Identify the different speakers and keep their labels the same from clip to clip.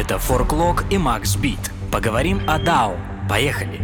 Speaker 1: Это Форклог и Макс Бит. Поговорим о DAO. Поехали!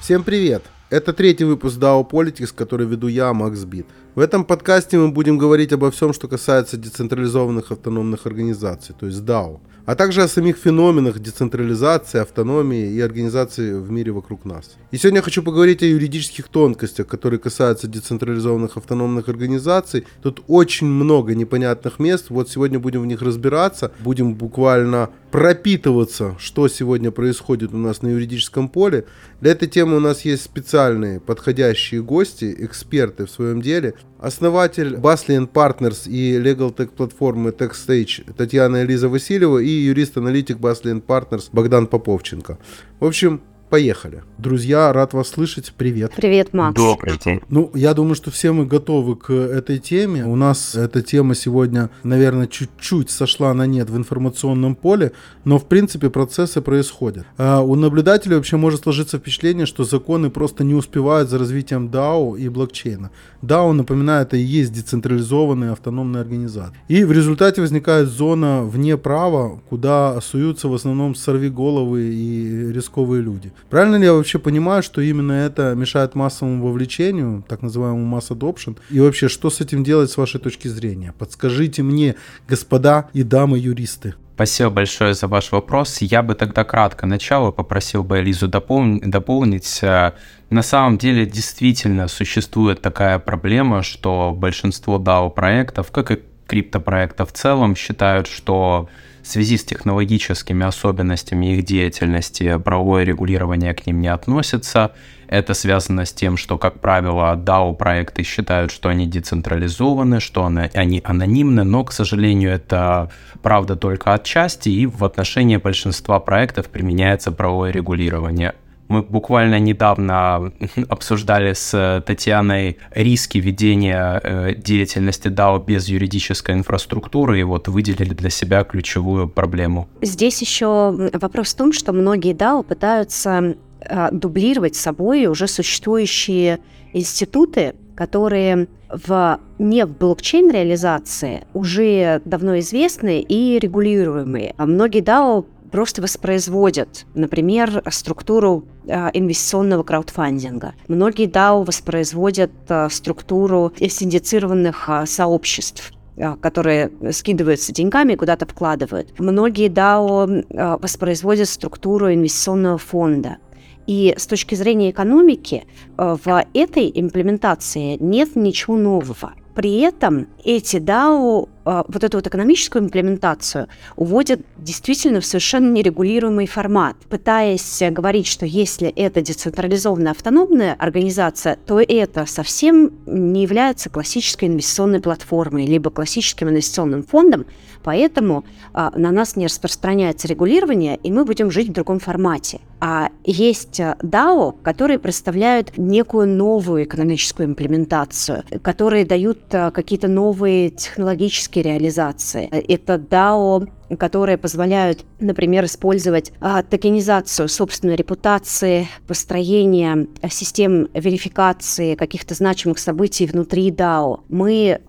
Speaker 2: Всем привет! Это третий выпуск DAO Politics, который веду я, Макс Бит. В этом подкасте мы будем говорить обо всем, что касается децентрализованных автономных организаций, то есть DAO а также о самих феноменах децентрализации, автономии и организации в мире вокруг нас. И сегодня я хочу поговорить о юридических тонкостях, которые касаются децентрализованных автономных организаций. Тут очень много непонятных мест, вот сегодня будем в них разбираться, будем буквально пропитываться, что сегодня происходит у нас на юридическом поле. Для этой темы у нас есть специальные подходящие гости, эксперты в своем деле. Основатель Baslian Partners и Legal Tech платформы TechStage Татьяна Элиза Васильева и юрист-аналитик Baslian Partners Богдан Поповченко. В общем, Поехали. Друзья, рад вас слышать. Привет.
Speaker 3: Привет, Макс.
Speaker 4: Добрый день.
Speaker 2: Ну, я думаю, что все мы готовы к этой теме. У нас эта тема сегодня, наверное, чуть-чуть сошла на нет в информационном поле, но, в принципе, процессы происходят. А у наблюдателей вообще может сложиться впечатление, что законы просто не успевают за развитием DAO и блокчейна. DAO, напоминаю, это и есть децентрализованные автономные организации. И в результате возникает зона вне права, куда суются в основном сорвиголовые и рисковые люди. Правильно ли я вообще понимаю, что именно это мешает массовому вовлечению, так называемому масс adoption? И вообще, что с этим делать с вашей точки зрения? Подскажите мне, господа и дамы юристы.
Speaker 4: Спасибо большое за ваш вопрос. Я бы тогда кратко начал и попросил бы Элизу допол- дополнить. Э, на самом деле действительно существует такая проблема, что большинство DAO-проектов, как и криптопроектов в целом, считают, что в связи с технологическими особенностями их деятельности правовое регулирование к ним не относится. Это связано с тем, что, как правило, DAO-проекты считают, что они децентрализованы, что они анонимны, но, к сожалению, это правда только отчасти, и в отношении большинства проектов применяется правовое регулирование. Мы буквально недавно обсуждали с Татьяной риски ведения э, деятельности DAO без юридической инфраструктуры и вот выделили для себя ключевую проблему.
Speaker 3: Здесь еще вопрос в том, что многие DAO пытаются э, дублировать собой уже существующие институты, которые в не в блокчейн реализации уже давно известны и регулируемые. А многие DAO просто воспроизводят, например, структуру э, инвестиционного краудфандинга. Многие DAO воспроизводят э, структуру синдицированных э, сообществ которые скидываются деньгами и куда-то вкладывают. Многие DAO воспроизводят структуру инвестиционного фонда. И с точки зрения экономики в этой имплементации нет ничего нового. При этом эти DAO а, вот эту вот экономическую имплементацию уводят действительно в совершенно нерегулируемый формат, пытаясь говорить, что если это децентрализованная автономная организация, то это совсем не является классической инвестиционной платформой, либо классическим инвестиционным фондом, поэтому а, на нас не распространяется регулирование, и мы будем жить в другом формате. А есть DAO, которые представляют некую новую экономическую имплементацию, которые дают а, какие-то новые технологические реализации. Это DAO, которые позволяют, например, использовать а, токенизацию собственной репутации, построение систем верификации каких-то значимых событий внутри DAO. Мы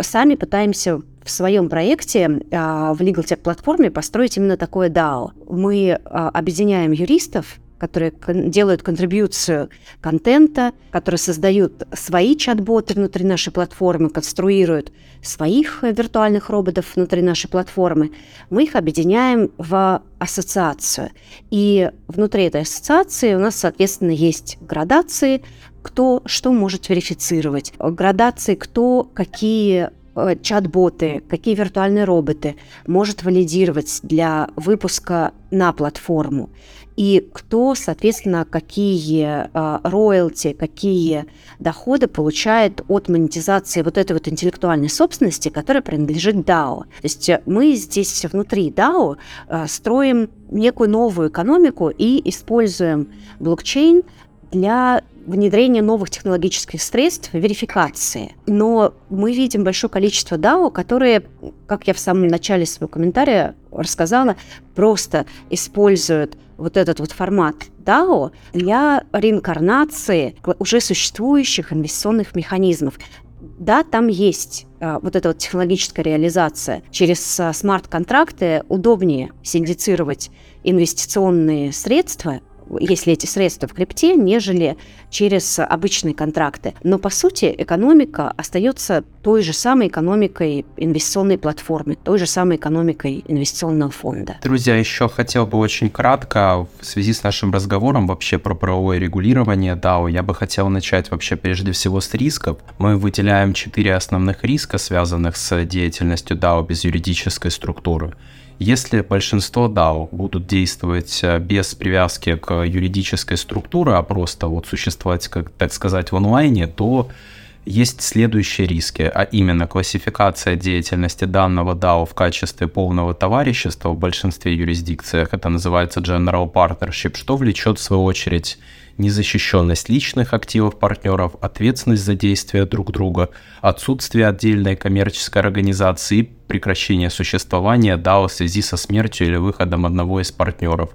Speaker 3: сами пытаемся в своем проекте а, в Legal Tech платформе построить именно такое DAO. Мы а, объединяем юристов, которые делают контрибьюцию контента, которые создают свои чат-боты внутри нашей платформы, конструируют своих виртуальных роботов внутри нашей платформы, мы их объединяем в ассоциацию. И внутри этой ассоциации у нас, соответственно, есть градации, кто что может верифицировать, градации, кто какие чат-боты, какие виртуальные роботы может валидировать для выпуска на платформу и кто, соответственно, какие э, роялти, какие доходы получает от монетизации вот этой вот интеллектуальной собственности, которая принадлежит DAO. То есть э, мы здесь внутри DAO э, строим некую новую экономику и используем блокчейн для внедрения новых технологических средств верификации. Но мы видим большое количество DAO, которые, как я в самом начале своего комментария рассказала, просто используют вот этот вот формат DAO для реинкарнации уже существующих инвестиционных механизмов. да, там есть а, вот эта вот технологическая реализация. Через а, смарт-контракты удобнее синдицировать инвестиционные средства если эти средства в крипте, нежели через обычные контракты. Но по сути экономика остается той же самой экономикой инвестиционной платформы, той же самой экономикой инвестиционного фонда.
Speaker 4: Друзья, еще хотел бы очень кратко в связи с нашим разговором вообще про правовое регулирование DAO, я бы хотел начать вообще прежде всего с рисков. Мы выделяем четыре основных риска, связанных с деятельностью DAO без юридической структуры. Если большинство DAO будут действовать э, без привязки к юридической структуре, а просто вот существовать, как так сказать, в онлайне, то есть следующие риски, а именно классификация деятельности данного DAO в качестве полного товарищества в большинстве юрисдикциях, это называется General Partnership, что влечет в свою очередь незащищенность личных активов партнеров, ответственность за действия друг друга, отсутствие отдельной коммерческой организации прекращение существования DAO в связи со смертью или выходом одного из партнеров.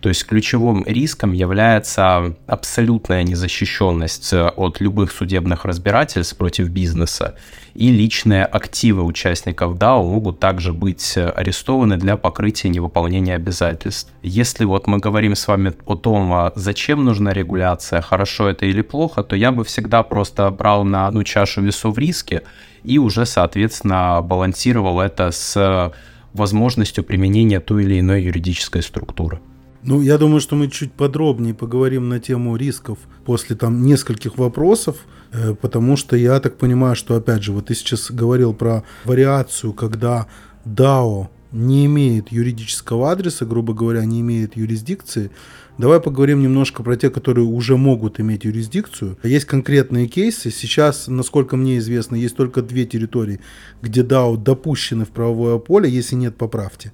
Speaker 4: То есть ключевым риском является абсолютная незащищенность от любых судебных разбирательств против бизнеса. И личные активы участников DAO могут также быть арестованы для покрытия невыполнения обязательств. Если вот мы говорим с вами о том, а зачем нужна регуляция, хорошо это или плохо, то я бы всегда просто брал на одну чашу весов риски и уже, соответственно, балансировал это с возможностью применения той или иной юридической структуры.
Speaker 2: Ну, я думаю, что мы чуть подробнее поговорим на тему рисков после там нескольких вопросов, э, потому что я так понимаю, что, опять же, вот ты сейчас говорил про вариацию, когда DAO не имеет юридического адреса, грубо говоря, не имеет юрисдикции, Давай поговорим немножко про те, которые уже могут иметь юрисдикцию. Есть конкретные кейсы. Сейчас, насколько мне известно, есть только две территории, где DAO допущены в правовое поле, если нет, поправьте.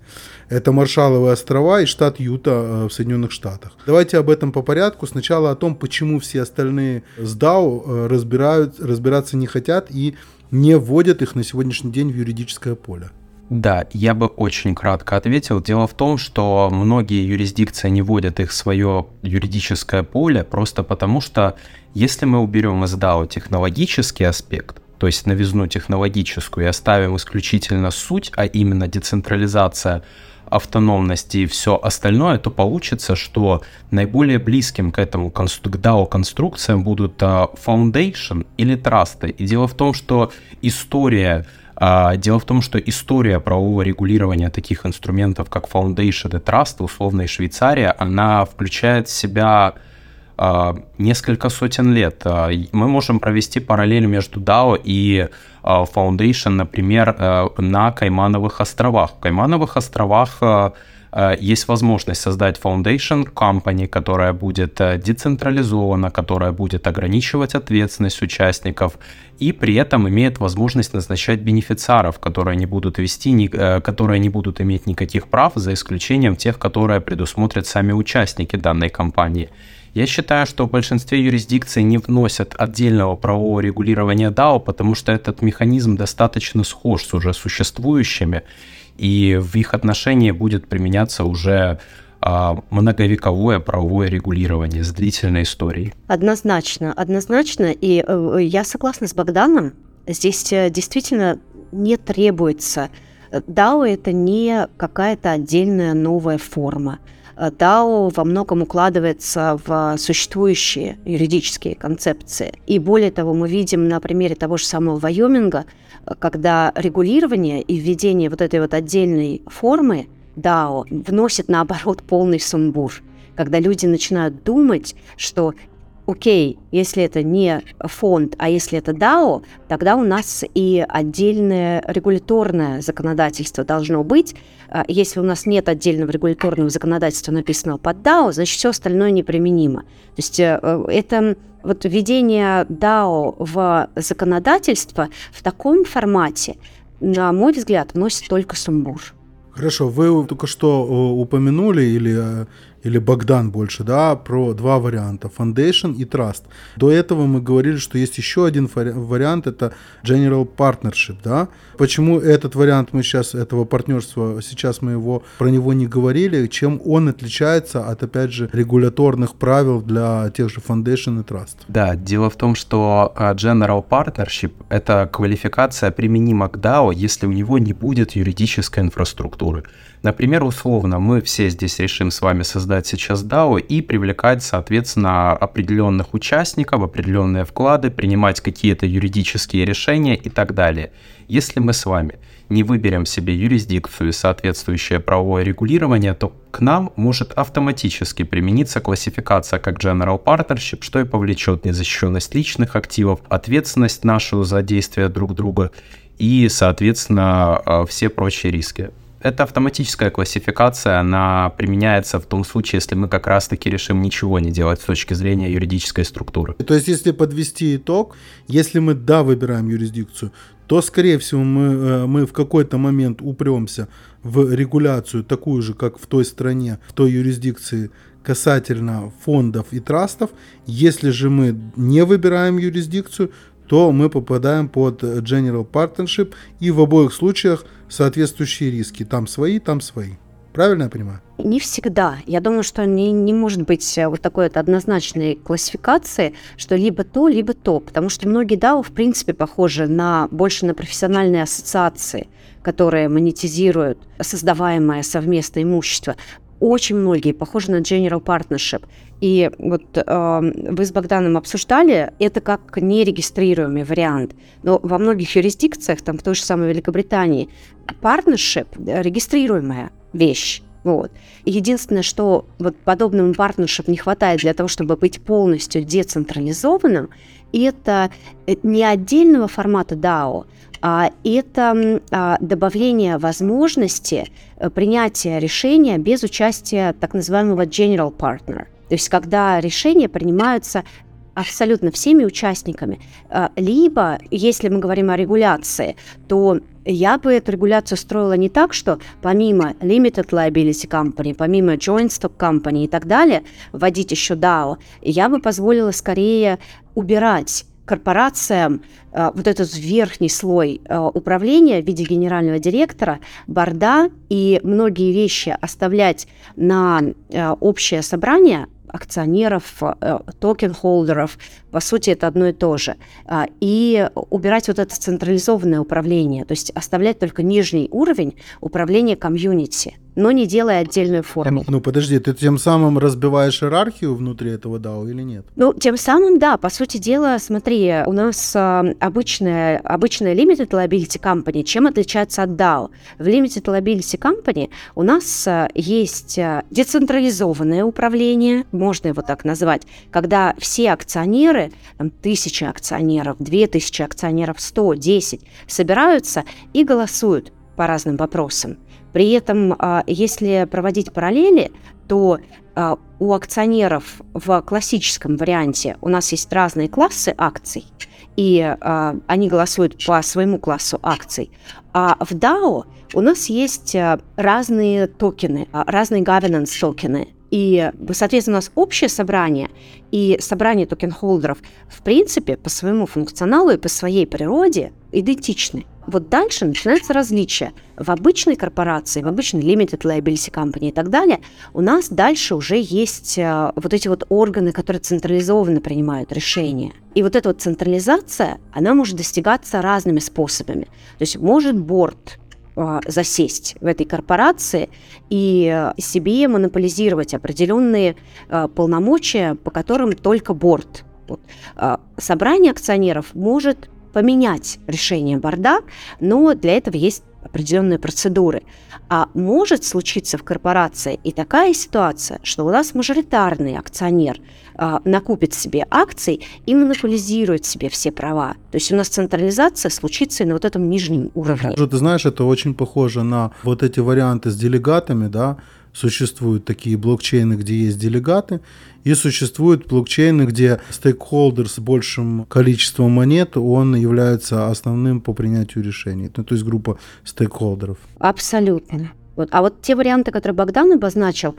Speaker 2: Это Маршаловые острова и штат Юта э, в Соединенных Штатах. Давайте об этом по порядку. Сначала о том, почему все остальные с DAO э, разбирают, разбираться не хотят и не вводят их на сегодняшний день в юридическое поле.
Speaker 4: Да, я бы очень кратко ответил. Дело в том, что многие юрисдикции не вводят их в свое юридическое поле просто потому, что если мы уберем из DAO технологический аспект, то есть новизну технологическую, и оставим исключительно суть, а именно децентрализация автономности и все остальное, то получится, что наиболее близким к этому к DAO конструкциям будут uh, Foundation или Trust. И дело в том, что история а, дело в том, что история правового регулирования таких инструментов, как Foundation и Trust, условно Швейцария, она включает в себя а, несколько сотен лет. А, мы можем провести параллель между DAO и Foundation, например, на Каймановых островах. В Каймановых островах есть возможность создать foundation company, которая будет э, децентрализована, которая будет ограничивать ответственность участников и при этом имеет возможность назначать бенефициаров, которые не будут вести, э, которые не будут иметь никаких прав, за исключением тех, которые предусмотрят сами участники данной компании. Я считаю, что в большинстве юрисдикций не вносят отдельного правового регулирования DAO, потому что этот механизм достаточно схож с уже существующими, и в их отношении будет применяться уже а, многовековое правовое регулирование с длительной историей.
Speaker 3: Однозначно, однозначно. И э, я согласна с Богданом. Здесь э, действительно не требуется. DAO – это не какая-то отдельная новая форма. DAO во многом укладывается в существующие юридические концепции. И более того, мы видим на примере того же самого Вайоминга, когда регулирование и введение вот этой вот отдельной формы DAO вносит, наоборот, полный сумбур. Когда люди начинают думать, что окей, если это не фонд, а если это DAO, тогда у нас и отдельное регуляторное законодательство должно быть. А если у нас нет отдельного регуляторного законодательства, написанного под DAO, значит, все остальное неприменимо. То есть э, это вот введение DAO в законодательство в таком формате, на мой взгляд, вносит только сумбур.
Speaker 2: Хорошо, вы только что э, упомянули или э, или Богдан больше, да, про два варианта, Foundation и Trust. До этого мы говорили, что есть еще один вариант, это General Partnership, да. Почему этот вариант мы сейчас, этого партнерства, сейчас мы его, про него не говорили, чем он отличается от, опять же, регуляторных правил для тех же Foundation и Trust?
Speaker 4: Да, дело в том, что а, General Partnership — это квалификация применима к DAO, если у него не будет юридической инфраструктуры. Например, условно, мы все здесь решим с вами создать сейчас DAO и привлекать, соответственно, определенных участников, определенные вклады, принимать какие-то юридические решения и так далее. Если мы с вами не выберем себе юрисдикцию и соответствующее правовое регулирование, то к нам может автоматически примениться классификация как General Partnership, что и повлечет незащищенность личных активов, ответственность нашу за действия друг друга и, соответственно, э, все прочие риски. Это автоматическая классификация, она применяется в том случае, если мы как раз-таки решим ничего не делать с точки зрения юридической структуры.
Speaker 2: То есть, если подвести итог, если мы да выбираем юрисдикцию, то, скорее всего, мы, э, мы в какой-то момент упремся в регуляцию такую же, как в той стране, в той юрисдикции касательно фондов и трастов. Если же мы не выбираем юрисдикцию, то мы попадаем под General Partnership и в обоих случаях соответствующие риски. Там свои, там свои. Правильно я понимаю?
Speaker 3: Не всегда. Я думаю, что не, не может быть э, вот такой вот однозначной классификации, что либо то, либо то. Потому что многие DAO, в принципе, похожи на, больше на профессиональные ассоциации, которые монетизируют создаваемое совместное имущество очень многие похожи на General Partnership. И вот э, вы с Богданом обсуждали, это как нерегистрируемый вариант. Но во многих юрисдикциях, там в той же самой Великобритании, partnership – регистрируемая вещь. Вот. Единственное, что вот подобному партнершип не хватает для того, чтобы быть полностью децентрализованным, это э, не отдельного формата DAO, это а, добавление возможности э, принятия решения без участия так называемого general partner. То есть когда решения принимаются абсолютно всеми участниками. А, либо, если мы говорим о регуляции, то я бы эту регуляцию строила не так, что помимо Limited Liability Company, помимо Joint Stock Company и так далее, вводить еще DAO, я бы позволила скорее убирать корпорациям э, вот этот верхний слой э, управления в виде генерального директора, board а и многие вещи оставлять на э, общее собрание акционеров, token-holder ов, по сути, это одно и то же. И убирать вот это централизованное управление, то есть оставлять только нижний уровень управления комьюнити – но не делая отдельную форму.
Speaker 2: Ну, подожди, ты тем самым разбиваешь иерархию внутри этого DAO или нет?
Speaker 3: Ну, тем самым, да. По сути дела, смотри, у нас э, обычная, обычная Limited Liability Company чем отличается от DAO? В Limited Liability Company у нас э, есть э, децентрализованное управление, можно его так назвать, когда все акционеры, там, тысячи акционеров, две тысячи акционеров, сто, десять, собираются и голосуют по разным вопросам. При этом, а, если проводить параллели, то а, у акционеров в классическом варианте у нас есть разные классы акций, и а, они голосуют по своему классу акций. А в DAO у нас есть разные токены, разные governance токены. И, соответственно, у нас общее собрание и собрание token-holder ов, в принципе, по своему функционалу и по своей природе идентичны. Вот дальше начинается различие. В обычной корпорации, в обычной limited liability company и так далее, у нас дальше уже есть э, вот эти вот органы, которые централизованно принимают решения. И вот эта вот централизация, она может достигаться разными способами. То есть может борт э, засесть в этой корпорации и э, себе монополизировать определенные полномочия, по которым только борт. Собрание акционеров может поменять решение борда, но для этого есть определенные процедуры. А может случиться в корпорации и такая ситуация, что у нас мажоритарный акционер а, накупит себе акций и монополизирует себе все права. То есть у нас централизация случится и на вот этом нижнем уровне.
Speaker 2: Ты знаешь, это очень похоже на вот эти варианты с делегатами, да, существуют такие блокчейны, где есть делегаты, и существуют блокчейны, где стейкхолдер с большим количеством монет, он является основным по принятию решений. Ну, то есть группа стейкхолдеров.
Speaker 3: Абсолютно. Вот. А вот те варианты, которые Богдан обозначил,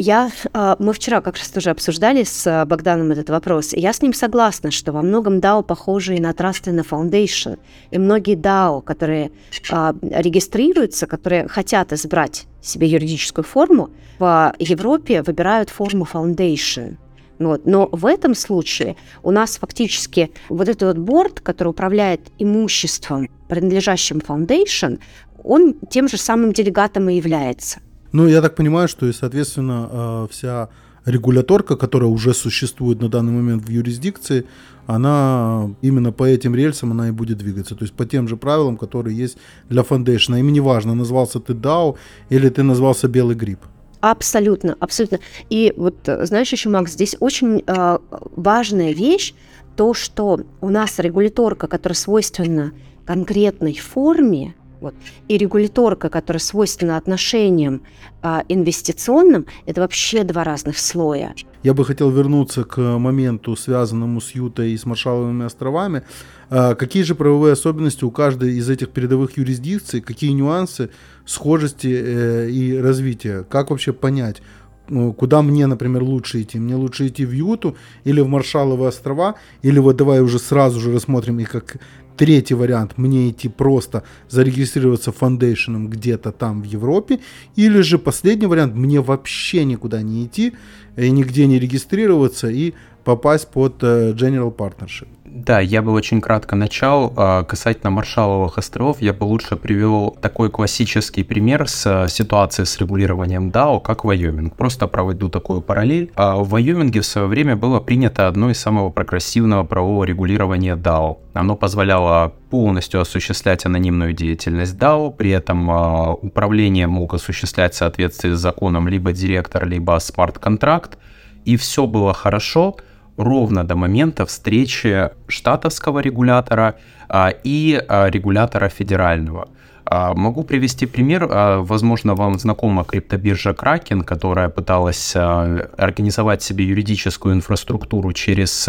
Speaker 3: Я, а, мы вчера как раз тоже обсуждали с а, Богданом этот вопрос. Я с ним согласна, что во многом DAO похожи и на Trust and Foundation. И многие DAO, которые а, регистрируются, которые хотят избрать себе юридическую форму, в Европе выбирают форму Foundation. Вот. Но в этом случае у нас фактически вот этот вот борт, который управляет имуществом, принадлежащим Foundation, он тем же самым делегатом и является.
Speaker 2: Ну, я так понимаю, что и, соответственно, э, вся регуляторка, которая уже существует на данный момент в юрисдикции, она именно по этим рельсам она и будет двигаться. То есть по тем же правилам, которые есть для Foundation. Им не важно, назвался ты DAO или ты назвался Белый гриб.
Speaker 3: Абсолютно, абсолютно. И вот, знаешь, еще, Макс, здесь очень э, важная вещь, то, что у нас регуляторка, которая свойственна конкретной форме, вот. И регуляторка, которая свойственна отношениям а, инвестиционным, это вообще два разных слоя.
Speaker 2: Я бы хотел вернуться к моменту, связанному с Ютой и с Маршаловыми островами. А, какие же правовые особенности у каждой из этих передовых юрисдикций, какие нюансы, схожести э, и развития? Как вообще понять, ну, куда мне, например, лучше идти? Мне лучше идти в Юту или в Маршаловы острова? Или вот давай уже сразу же рассмотрим их как Третий вариант, мне идти просто зарегистрироваться фондейшеном где-то там в Европе. Или же последний вариант, мне вообще никуда не идти, и нигде не регистрироваться и попасть под э, General Partnership.
Speaker 4: Да, я бы очень кратко начал. А, касательно Маршаловых островов, я бы лучше привел такой классический пример с э, ситуацией с регулированием DAO, как Вайоминг. Просто проведу такую параллель. А, в Вайоминге в свое время было принято одно из самого прогрессивного правового регулирования DAO. Оно позволяло полностью осуществлять анонимную деятельность DAO, при этом а, управление мог осуществлять в соответствии с законом либо директор, либо смарт-контракт, и все было хорошо, ровно до момента встречи штатовского регулятора а, и а, регулятора федерального. А, могу привести пример. Возможно, вам знакома криптобиржа Kraken, которая пыталась организовать себе юридическую инфраструктуру через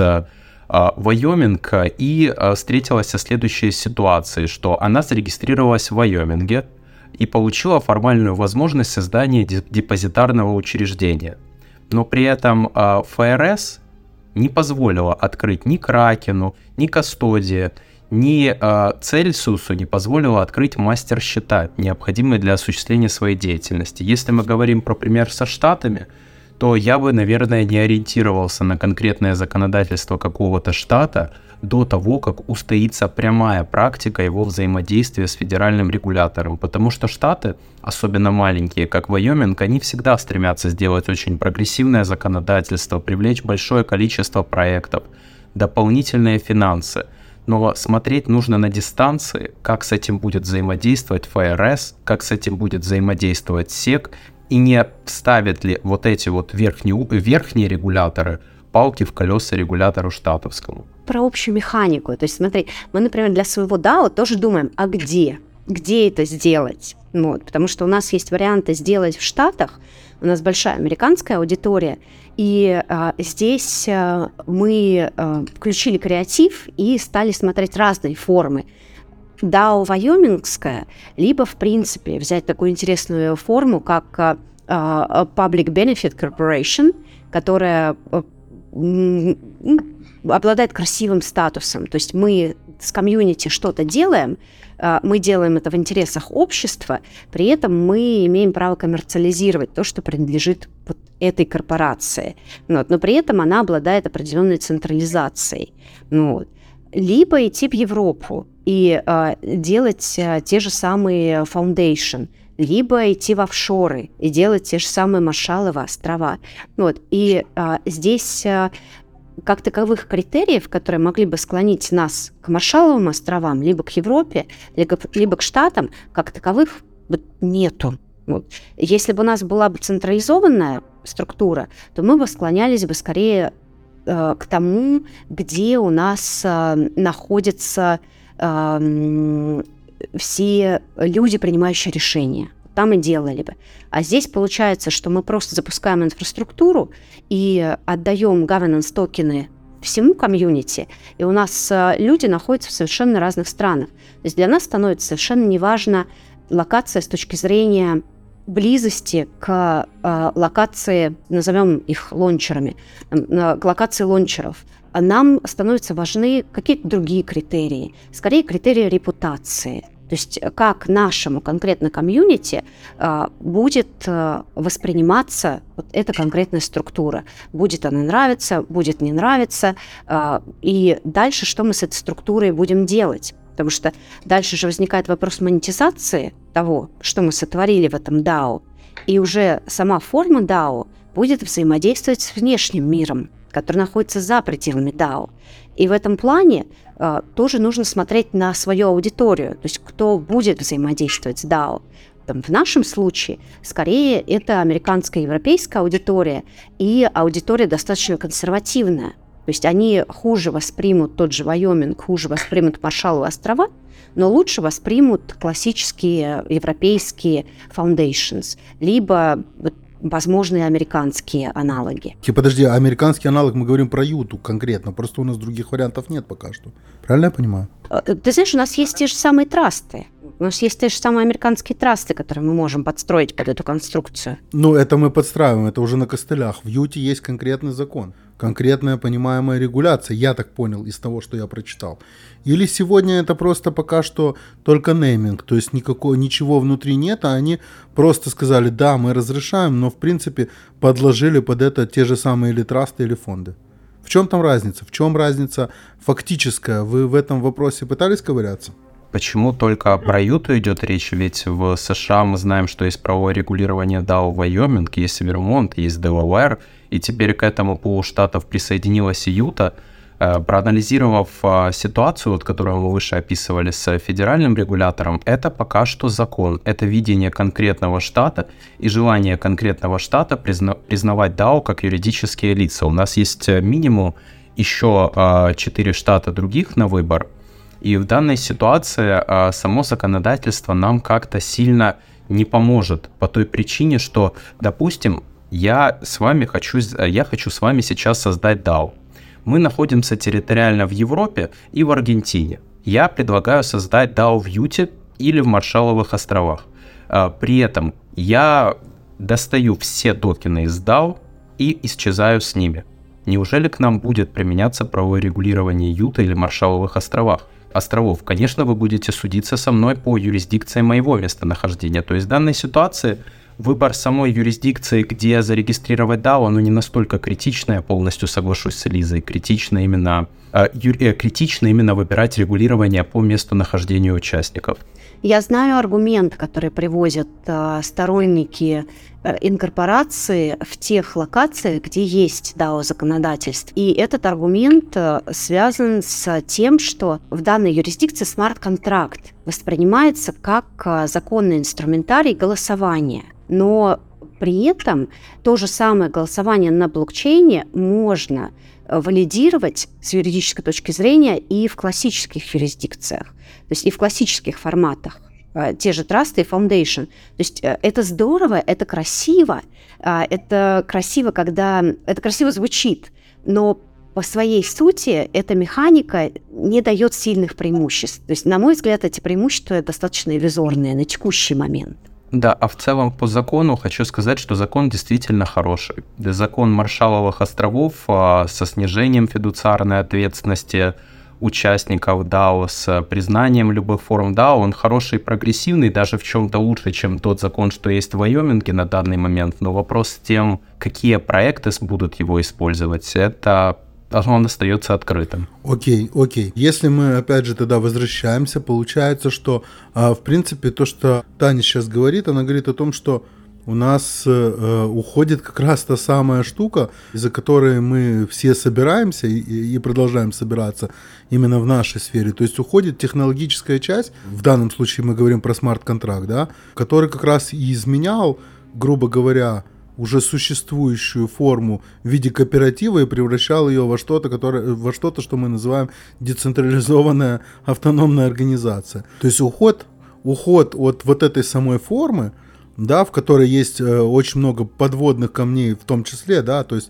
Speaker 4: Вайоминг и встретилась со следующей ситуацией, что она зарегистрировалась в Вайоминге и получила формальную возможность создания депозитарного учреждения. Но при этом ФРС не позволила открыть ни Кракену, ни Кастодия, ни э, Цельсиусу не позволила открыть мастер счета, необходимые для осуществления своей деятельности. Если мы говорим про пример со Штатами, то я бы, наверное, не ориентировался на конкретное законодательство какого-то штата, до того, как устоится прямая практика его взаимодействия с федеральным регулятором. Потому что штаты, особенно маленькие, как Вайоминг, они всегда стремятся сделать очень прогрессивное законодательство, привлечь большое количество проектов, дополнительные финансы. Но смотреть нужно на дистанции, как с этим будет взаимодействовать ФРС, как с этим будет взаимодействовать СЕК, и не вставят ли вот эти вот верхние, верхние регуляторы палки в колеса регулятору штатовскому.
Speaker 3: Про общую механику. То есть смотри, мы, например, для своего DAO тоже думаем, а где? Где это сделать? Вот, потому что у нас есть варианты сделать в Штатах, у нас большая американская аудитория, и а, здесь а, мы а, включили креатив и стали смотреть разные формы. DAO Вайомингская, либо, в принципе, взять такую интересную форму, как а, Public Benefit Corporation, которая обладает красивым статусом. То есть мы с комьюнити что-то делаем, а, мы делаем это в интересах общества, при этом мы имеем право коммерциализировать то, что принадлежит вот этой корпорации. Вот. Но при этом она обладает определенной централизацией. Вот. Либо идти в Европу и а, делать а, те же самые foundation, либо идти в офшоры и делать те же самые Маршалловы острова. Вот. И а, здесь а, как таковых критериев, которые могли бы склонить нас к Маршалловым островам, либо к Европе, либо, либо к Штатам, как таковых нету. Вот. Если бы у нас была бы централизованная структура, то мы бы склонялись бы скорее э, к тому, где у нас э, находятся э, все люди, принимающие решения. Там и делали бы. А здесь получается, что мы просто запускаем инфраструктуру и отдаем governance токены всему комьюнити, и у нас э, люди находятся в совершенно разных странах. То есть для нас становится совершенно неважно локация с точки зрения близости к э, локации, назовем их лончерами, э, к локации лончеров, нам становятся важны какие-то другие критерии, скорее критерии репутации. То есть как нашему конкретно комьюнити э, будет э, восприниматься вот эта конкретная структура. Будет она нравиться, будет не нравиться. Э, и дальше что мы с этой структурой будем делать? Потому что дальше же возникает вопрос монетизации того, что мы сотворили в этом DAO. И уже сама форма DAO будет взаимодействовать с внешним миром, который находится за пределами DAO. И в этом плане э, тоже нужно смотреть на свою аудиторию, то есть кто будет взаимодействовать с DAO. В нашем случае, скорее, это американская европейская аудитория и аудитория достаточно консервативная. То есть они хуже воспримут тот же Вайоминг, хуже воспримут Маршалловы острова, но лучше воспримут классические европейские foundations, либо возможные американские аналоги.
Speaker 2: Подожди, а американский аналог мы говорим про Юту конкретно, просто у нас других вариантов нет пока что. Правильно я понимаю?
Speaker 3: Э, ты знаешь, у нас есть те же самые трасты. У нас есть те же самые американские трасты, которые мы можем подстроить под эту конструкцию.
Speaker 2: Ну, это мы подстраиваем, это уже на костылях. В Юте есть конкретный закон, конкретная понимаемая регуляция, я так понял из того, что я прочитал. Или сегодня это просто пока что только нейминг, то есть никакого, ничего внутри нет, а они просто сказали, да, мы разрешаем, но в принципе подложили под это те же самые или трасты, или фонды. В чем там разница? В чем разница фактическая? Вы в этом вопросе пытались ковыряться?
Speaker 4: Почему только про Юту идет речь? Ведь в США мы знаем, что есть правовое регулирование DAO Вайоминг, есть Вермонт, есть Делавэр, и теперь к этому пулу штатов присоединилась и Юта. Э, проанализировав э, ситуацию, вот, которую мы выше описывали с федеральным регулятором, это пока что закон, это видение конкретного штата и желание конкретного штата призна- признавать DAO как юридические лица. У нас есть э, минимум еще 4 штата других на выбор, и в данной ситуации а, само законодательство нам как-то сильно не поможет по той причине, что, допустим, я с вами хочу, я хочу с вами сейчас создать DAO. Мы находимся территориально в Европе и в Аргентине. Я предлагаю создать DAO в Юте или в Маршалловых островах. А, при этом я достаю все токены из DAO и исчезаю с ними. Неужели к нам будет применяться правовое регулирование Юта или Маршалловых островах? Островов, конечно, вы будете судиться со мной по юрисдикции моего местонахождения. То есть в данной ситуации выбор самой юрисдикции, где зарегистрировать DAO, ну не настолько критично, я полностью соглашусь с Лизой, критично именно, э, юри, критично именно выбирать регулирование по месту нахождения участников.
Speaker 3: Я знаю аргумент, который привозят э, сторонники э, инкорпорации в тех локациях, где есть DAO законодательство. И этот аргумент э, связан с тем, что в данной юрисдикции смарт-контракт воспринимается как э, законный инструментарий голосования. Но при этом то же самое голосование на блокчейне можно валидировать с юридической точки зрения и в классических юрисдикциях, то есть и в классических форматах э, те же трасты и foundation. То есть э, это здорово, это красиво, а, это красиво, когда это красиво звучит, но по своей сути эта механика не дает сильных преимуществ. То есть, на мой взгляд, эти преимущества достаточно иллюзорные на текущий момент.
Speaker 4: Да, а в целом по закону хочу сказать, что закон действительно хороший. Закон Маршаловых островов а, со снижением фидуциарной ответственности участников DAO с признанием любых форм DAO, он хороший прогрессивный, даже в чем-то лучше, чем тот закон, что есть в Вайоминге на данный момент. Но вопрос с тем, какие проекты будут его использовать, это он остается открытым.
Speaker 2: Окей, окей. Если мы опять же тогда возвращаемся, получается, что а, в принципе то, что Таня сейчас говорит, она говорит о том, что у нас э, э уходит как раз та самая штука, из-за которой мы все собираемся и, и продолжаем собираться именно в нашей сфере. То есть уходит технологическая часть, в данном случае мы говорим про смарт-контракт, да, который как раз и изменял, грубо говоря, уже существующую форму в виде кооператива и превращал ее во что-то, которое, во что-то, что мы называем децентрализованная автономная организация. То есть уход, уход от вот этой самой формы, да, в которой есть э, очень много подводных камней в том числе, да, то есть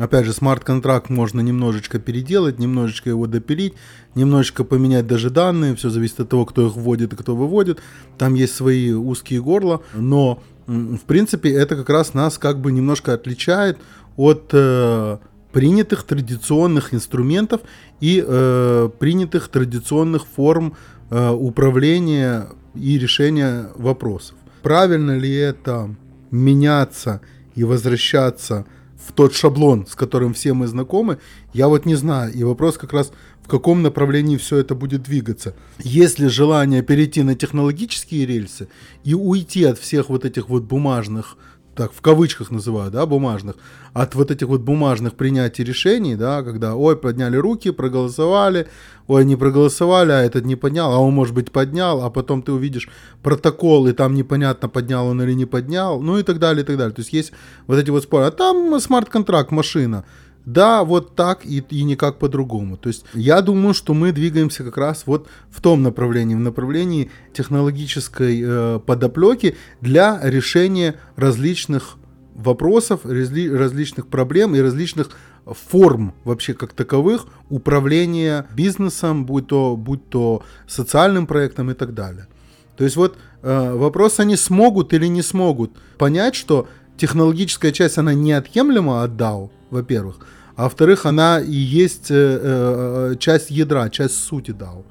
Speaker 2: Опять же, смарт-контракт можно немножечко переделать, немножечко его допилить, немножечко поменять даже данные, все зависит от того, кто их вводит и кто выводит. Там есть свои узкие горла, но в принципе, это как раз нас как бы немножко отличает от э, принятых традиционных инструментов и э, принятых традиционных форм э, управления и решения вопросов. Правильно ли это меняться и возвращаться в тот шаблон, с которым все мы знакомы, я вот не знаю. И вопрос как раз, каком направлении все это будет двигаться. Есть ли желание перейти на технологические рельсы и уйти от всех вот этих вот бумажных так в кавычках называю, да, бумажных, от вот этих вот бумажных принятий решений, да, когда, ой, подняли руки, проголосовали, ой, не проголосовали, а этот не поднял, а он, может быть, поднял, а потом ты увидишь протокол, и там непонятно, поднял он или не поднял, ну и так далее, и так далее. То есть есть вот эти вот споры. А там смарт-контракт, машина. Да, вот так и, и никак по-другому. То есть я думаю, что мы двигаемся как раз вот в том направлении, в направлении технологической э, подоплеки для решения различных вопросов, разли, различных проблем и различных форм вообще как таковых управления бизнесом, будь то, будь то социальным проектом и так далее. То есть вот э, вопрос, они смогут или не смогут понять, что технологическая часть, она неотъемлема от DAO, во-первых, а во-вторых, она и есть э, э, часть ядра, часть сути DAO.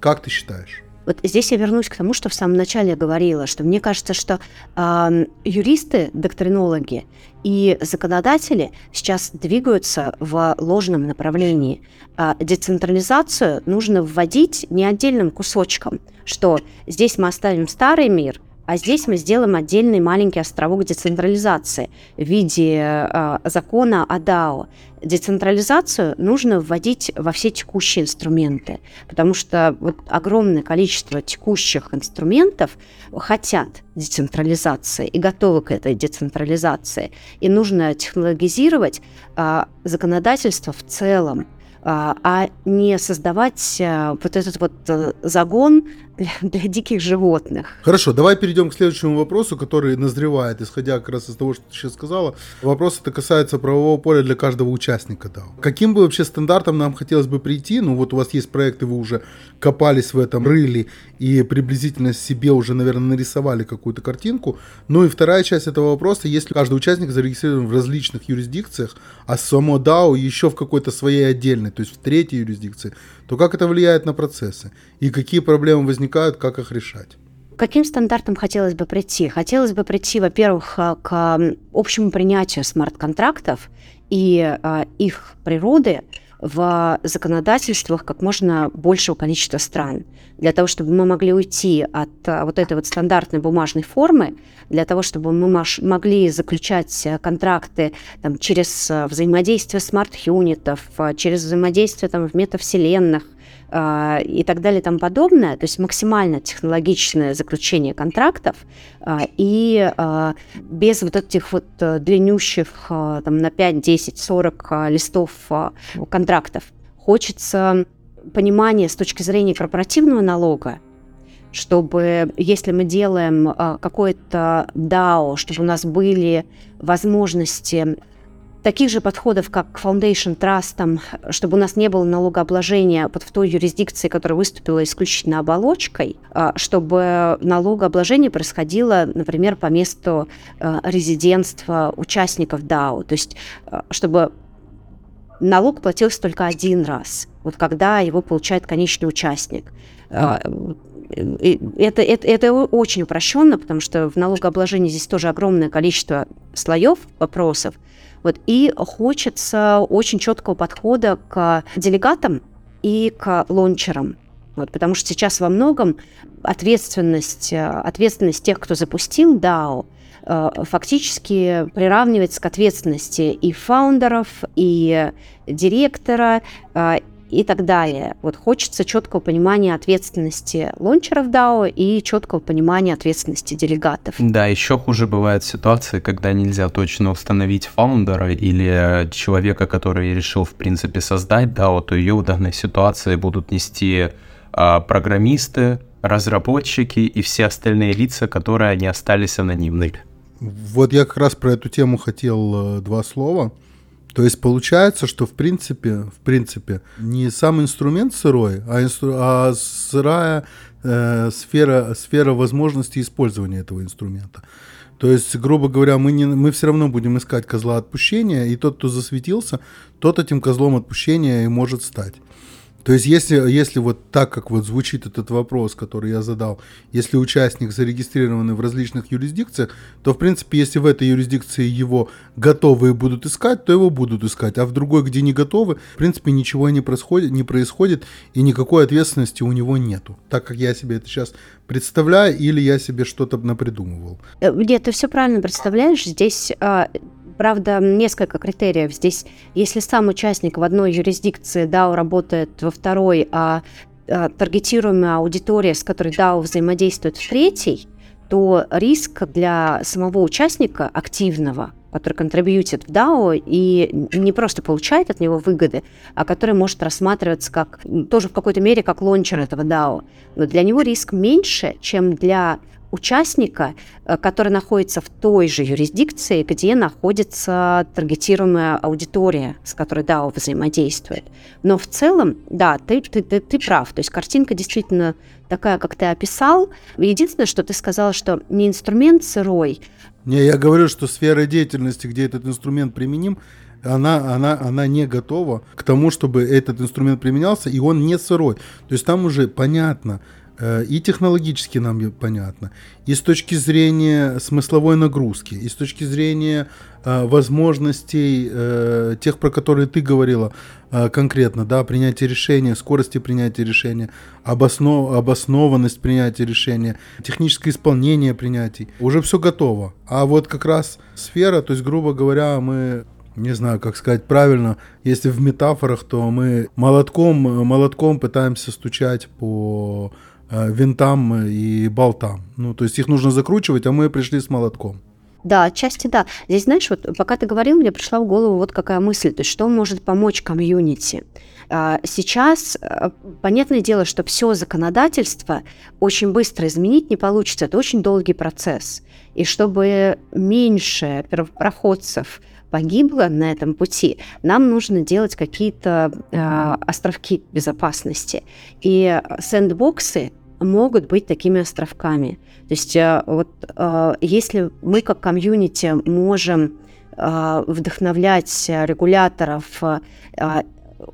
Speaker 2: Как ты считаешь?
Speaker 3: Вот здесь я вернусь к тому, что в самом начале говорила, что мне кажется, что э, юристы, доктринологи и законодатели сейчас двигаются в ложном направлении. Э, децентрализацию нужно вводить не отдельным кусочком, что здесь мы оставим старый мир – а здесь мы сделаем отдельный маленький островок децентрализации в виде э, закона о DAO. Децентрализацию нужно вводить во все текущие инструменты, потому что вот огромное количество текущих инструментов хотят децентрализации и готовы к этой децентрализации. И нужно технологизировать э, законодательство в целом а, а не создавать э, вот этот вот э, загон для, для диких животных.
Speaker 2: Хорошо, давай перейдем к следующему вопросу, который назревает, исходя как раз из того, что ты сейчас сказала. Вопрос это касается правового поля для каждого участника DAO. Каким бы вообще стандартом нам хотелось бы прийти? Ну вот у вас есть проекты, вы уже копались в этом, рыли и приблизительно себе уже, наверное, нарисовали какую-то картинку. Ну и вторая часть этого вопроса, если каждый участник зарегистрирован в различных юрисдикциях, а само DAO еще в какой-то своей отдельной, то есть в третьей юрисдикции, то как это влияет на процессы? И какие проблемы возникают, как их решать?
Speaker 3: каким стандартам хотелось бы прийти? Хотелось бы прийти, во-первых, э, к общему принятию смарт-контрактов и а, их природы в законодательствах как можно большего количества стран, для того, чтобы мы могли уйти от а, вот этой вот стандартной бумажной формы, для того, чтобы мы могли заключать э, контракты там, через э, взаимодействие смарт-юнитов, э, через взаимодействие там, в метавселенных, и так далее и тому подобное, то есть максимально технологичное заключение контрактов а, и а, без вот этих вот э, длиннющих там, на 5, 10, 40 листов контрактов. Хочется понимания с точки зрения корпоративного налога, чтобы если мы делаем какое-то DAO, чтобы у нас были возможности таких же подходов, как к Foundation Trust, чтобы у нас не было налогообложения под в той юрисдикции, которая выступила исключительно оболочкой, а, чтобы налогообложение происходило, например, по месту а, резидентства участников DAO, то есть а, чтобы налог платился только один раз, вот когда его получает конечный участник. Это, это, это очень упрощенно, потому что в налогообложении здесь тоже огромное количество слоев вопросов, вот, и хочется очень четкого подхода к делегатам и к лончерам. Вот, потому что сейчас во многом ответственность, ответственность тех, кто запустил DAO, э, фактически приравнивается к ответственности и фаундеров, и директора, э, и так далее. Вот хочется четкого понимания ответственности лончеров DAO и четкого понимания ответственности делегатов.
Speaker 4: Да, еще хуже бывает ситуация, когда нельзя точно установить фаундера или человека, который решил, в принципе, создать DAO, то ее в данной ситуации будут нести а, программисты, разработчики и все остальные лица, которые не остались анонимными.
Speaker 2: Вот я как раз про эту тему хотел э, два слова. То есть получается, что в принципе, в принципе, не сам инструмент сырой, а, инстру, а сырая э, сфера, сфера возможностей использования этого инструмента. То есть, грубо говоря, мы, не, мы все равно будем искать козла отпущения, и тот, кто засветился, тот этим козлом отпущения и может стать. То есть, если, если вот так, как вот звучит этот вопрос, который я задал, если участник зарегистрирован в различных юрисдикциях, то, в принципе, если в этой юрисдикции его готовые будут искать, то его будут искать, а в другой, где не готовы, в принципе, ничего не происходит, не происходит и никакой ответственности у него нету. Так как я себе это сейчас представляю, или я себе что-то напридумывал.
Speaker 3: Э, нет, ты все правильно представляешь. Здесь а, Правда, несколько критериев. Здесь, если сам участник в одной юрисдикции DAO работает во второй, а, а таргетируемая аудитория, с которой DAO взаимодействует в третьей, то риск для самого участника активного, который контрибьютит в DAO и не просто получает от него выгоды, а который может рассматриваться как тоже в какой-то мере как лончер этого DAO. Но для него риск меньше, чем для участника, э, который находится в той же юрисдикции, где находится таргетируемая аудитория, с которой DAO взаимодействует. Но в целом, да, ты, ты, ты, ты прав. То есть картинка действительно такая, как ты описал. Единственное, что ты сказал, что не инструмент сырой.
Speaker 2: Не, я говорю, что сфера деятельности, где этот инструмент применим, она, она, она не готова к тому, чтобы этот инструмент применялся, и он не сырой. То есть там уже понятно, и технологически нам понятно, и с точки зрения смысловой нагрузки, и с точки зрения э, возможностей э, тех, про которые ты говорила э, конкретно, да, принятие решения, скорости принятия решения, обоснов, обоснованность принятия решения, техническое исполнение принятий, уже все готово. А вот как раз сфера, то есть, грубо говоря, мы не знаю, как сказать правильно, если в метафорах, то мы молотком, молотком пытаемся стучать по Э, винтам и болтам. Ну, то есть их нужно закручивать, а мы пришли с молотком.
Speaker 3: Да, отчасти да. Здесь, знаешь, вот пока ты говорил, мне пришла в голову вот какая мысль, то есть что может помочь комьюнити. А, сейчас, э, понятное дело, что все законодательство очень быстро изменить не получится, это очень долгий процесс. И чтобы меньше первопроходцев погибло на этом пути, нам нужно делать какие-то э, островки безопасности. И сэндбоксы могут быть такими островками. То есть э, вот э, если мы как комьюнити можем э, вдохновлять регуляторов,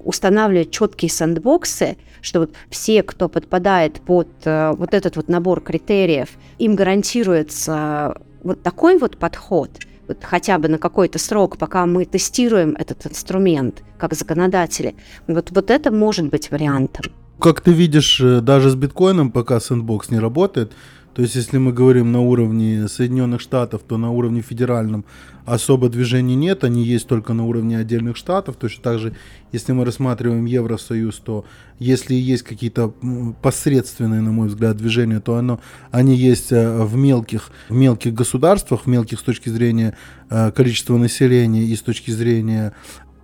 Speaker 3: устанавливать четкие сэндбоксы, что вот все, кто подпадает под вот этот вот набор критериев, им гарантируется вот такой вот подход, вот хотя бы на какой-то срок, пока мы тестируем этот инструмент как законодатели, вот, вот это может быть вариантом.
Speaker 2: Как ты видишь, э, даже с биткоином пока сэндбокс не работает. То есть, если мы говорим на уровне Соединенных Штатов, то на уровне федеральном особо движений нет, они есть только на уровне отдельных штатов. Точно так же, если мы рассматриваем Евросоюз, то если есть какие-то посредственные, на мой взгляд, движения, то оно, они есть э, в мелких, в мелких государствах, в мелких с точки зрения э, количества населения и с точки зрения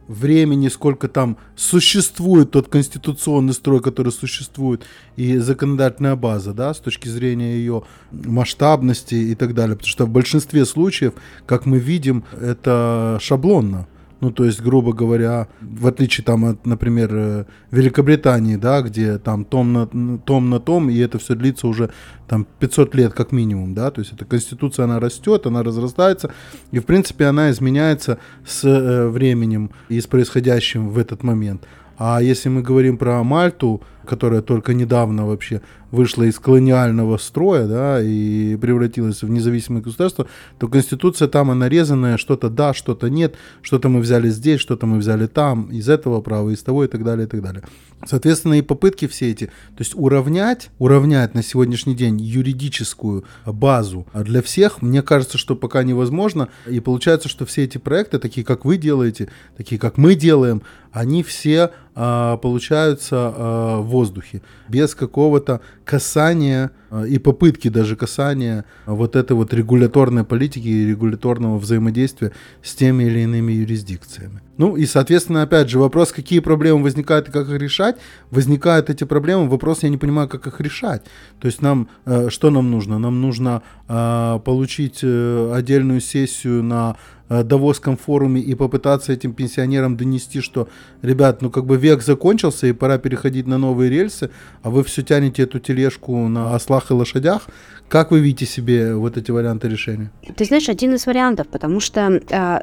Speaker 2: времени, сколько там существует тот конституционный строй, который существует, и законодательная база, да, с точки зрения ее масштабности и так далее. Потому что в большинстве случаев, как мы видим, это шаблонно. Ну, то есть, грубо говоря, в отличие там от, например, э, Великобритании, да, где там том на том, на том и это все длится уже там 500 лет как минимум, да, то есть эта конституция, она растет, она разрастается, и, в принципе, она изменяется с э, временем и с происходящим в этот момент. А если мы говорим про Мальту, которая только недавно вообще вышла из колониального строя, да, и превратилась в независимое государство, то конституция там она резаная, что-то да, что-то нет, что-то мы взяли здесь, что-то мы взяли там, из этого права, из того и так далее, и так далее. Соответственно, и попытки все эти, то есть уравнять, уравнять на сегодняшний день юридическую базу для всех, мне кажется, что пока невозможно, и получается, что все эти проекты, такие как вы делаете, такие как мы делаем, они все получаются а, в воздухе, без какого-то касания а, и попытки даже касания вот этой вот регуляторной политики и регуляторного взаимодействия с теми или иными юрисдикциями. Ну и, соответственно, опять же, вопрос, какие проблемы возникают и как их решать. Возникают эти проблемы, вопрос, я не понимаю, как их решать. То есть нам, э, что нам нужно? Нам нужно э, получить э, отдельную сессию на э, Давосском форуме и попытаться этим пенсионерам донести, что, ребят, ну как бы век закончился и пора переходить на новые рельсы, а вы все тянете эту тележку на ослах и лошадях. Как вы видите себе вот эти варианты решения?
Speaker 3: Ты знаешь, один из вариантов, потому что э,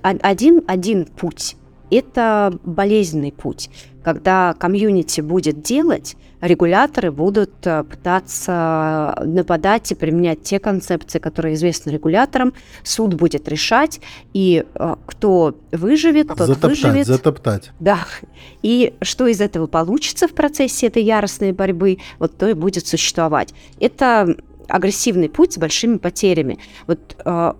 Speaker 3: один, один путь – это болезненный путь. Когда комьюнити будет делать, регуляторы будут э, пытаться нападать и применять те концепции, которые известны регуляторам. Суд будет решать, и э, кто выживет, тот
Speaker 2: затоптать,
Speaker 3: выживет.
Speaker 2: Затоптать.
Speaker 3: Да. И что из этого получится в процессе этой яростной борьбы, вот то и будет существовать. Это агрессивный путь с большими потерями. Вот э,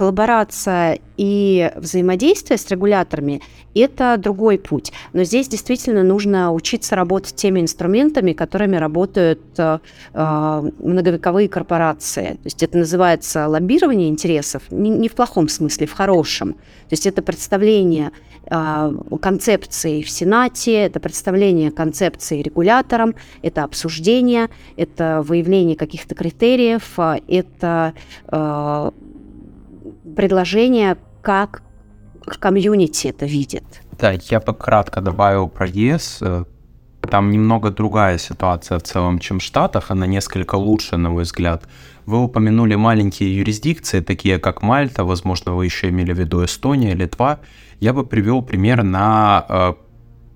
Speaker 3: коллаборация и взаимодействие с регуляторами – это другой путь. Но здесь действительно нужно учиться работать теми инструментами, которыми работают э, э, многовековые корпорации. То есть это называется лоббирование интересов, не, не в плохом смысле, в хорошем. То есть это представление концепции в Сенате, это представление концепции регуляторам, это обсуждение, это выявление каких-то критериев, э, это э, предложение, как комьюнити это видит.
Speaker 4: Да, я бы кратко добавил про ЕС. Там немного другая ситуация в целом, чем в Штатах, она несколько лучше, на мой взгляд. Вы упомянули маленькие юрисдикции, такие как Мальта, возможно, вы еще имели в виду Эстония, Литва. Я бы привел пример на э,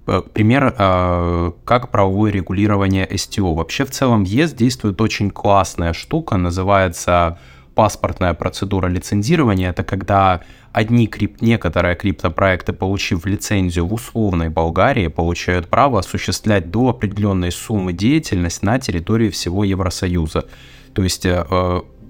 Speaker 4: э, пример, э, как правовое регулирование СТО. Вообще в целом ЕС действует очень классная штука, называется паспортная процедура лицензирования, это когда одни крип... некоторые криптопроекты, получив лицензию в условной Болгарии, получают право осуществлять до определенной суммы деятельность на территории всего Евросоюза. То есть э,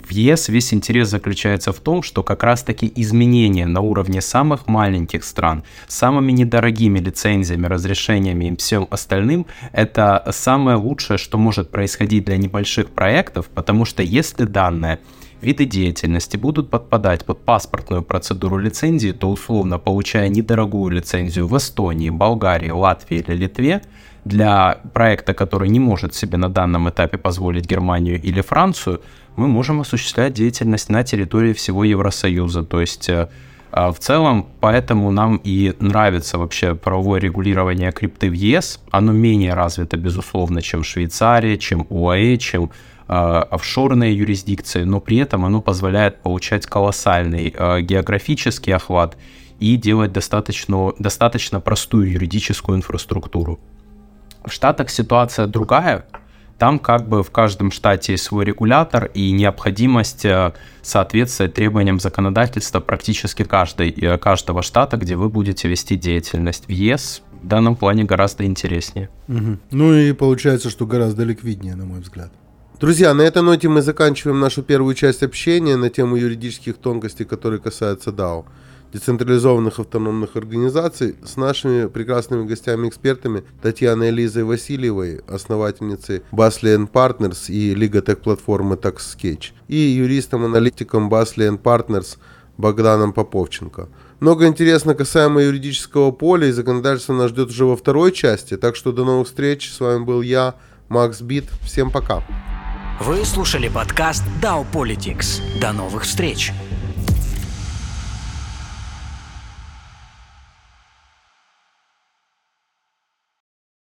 Speaker 4: в ЕС весь интерес заключается в том, что как раз-таки изменения на уровне самых маленьких стран, самыми недорогими лицензиями, разрешениями и всем остальным, это самое лучшее, что может происходить для небольших проектов, потому что если данные виды деятельности будут подпадать под паспортную процедуру лицензии, то условно получая недорогую лицензию в Эстонии, Болгарии, Латвии или Литве, для проекта, который не может себе на данном этапе позволить Германию или Францию, мы можем осуществлять деятельность на территории всего Евросоюза. То есть э, в целом, поэтому нам и нравится вообще правовое регулирование крипты в ЕС. Оно менее развито, безусловно, чем в Швейцарии, чем УАЭ, чем Э, офшорные юрисдикции, но при этом оно позволяет получать колоссальный э, географический охват и делать достаточно, достаточно простую юридическую инфраструктуру. В Штатах ситуация другая. Там как бы в каждом штате есть свой регулятор и необходимость э, соответствовать требованиям законодательства практически каждой, каждого штата, где вы будете вести деятельность. В ЕС в данном плане гораздо интереснее.
Speaker 2: Угу. Ну и получается, что гораздо ликвиднее, на мой взгляд. Друзья, на этой ноте мы заканчиваем нашу первую часть общения на тему юридических тонкостей, которые касаются DAO, децентрализованных автономных организаций, с нашими прекрасными гостями-экспертами Татьяной Элизой Васильевой, основательницей Basli Partners и Лигатек платформы TaxSketch, и юристом-аналитиком Basli Partners Богданом Поповченко. Много интересно касаемо юридического поля и законодательства нас ждет уже во второй части, так что до новых встреч. С вами был я, Макс Бит. Всем пока.
Speaker 1: Вы слушали подкаст DAO Politics. До новых встреч!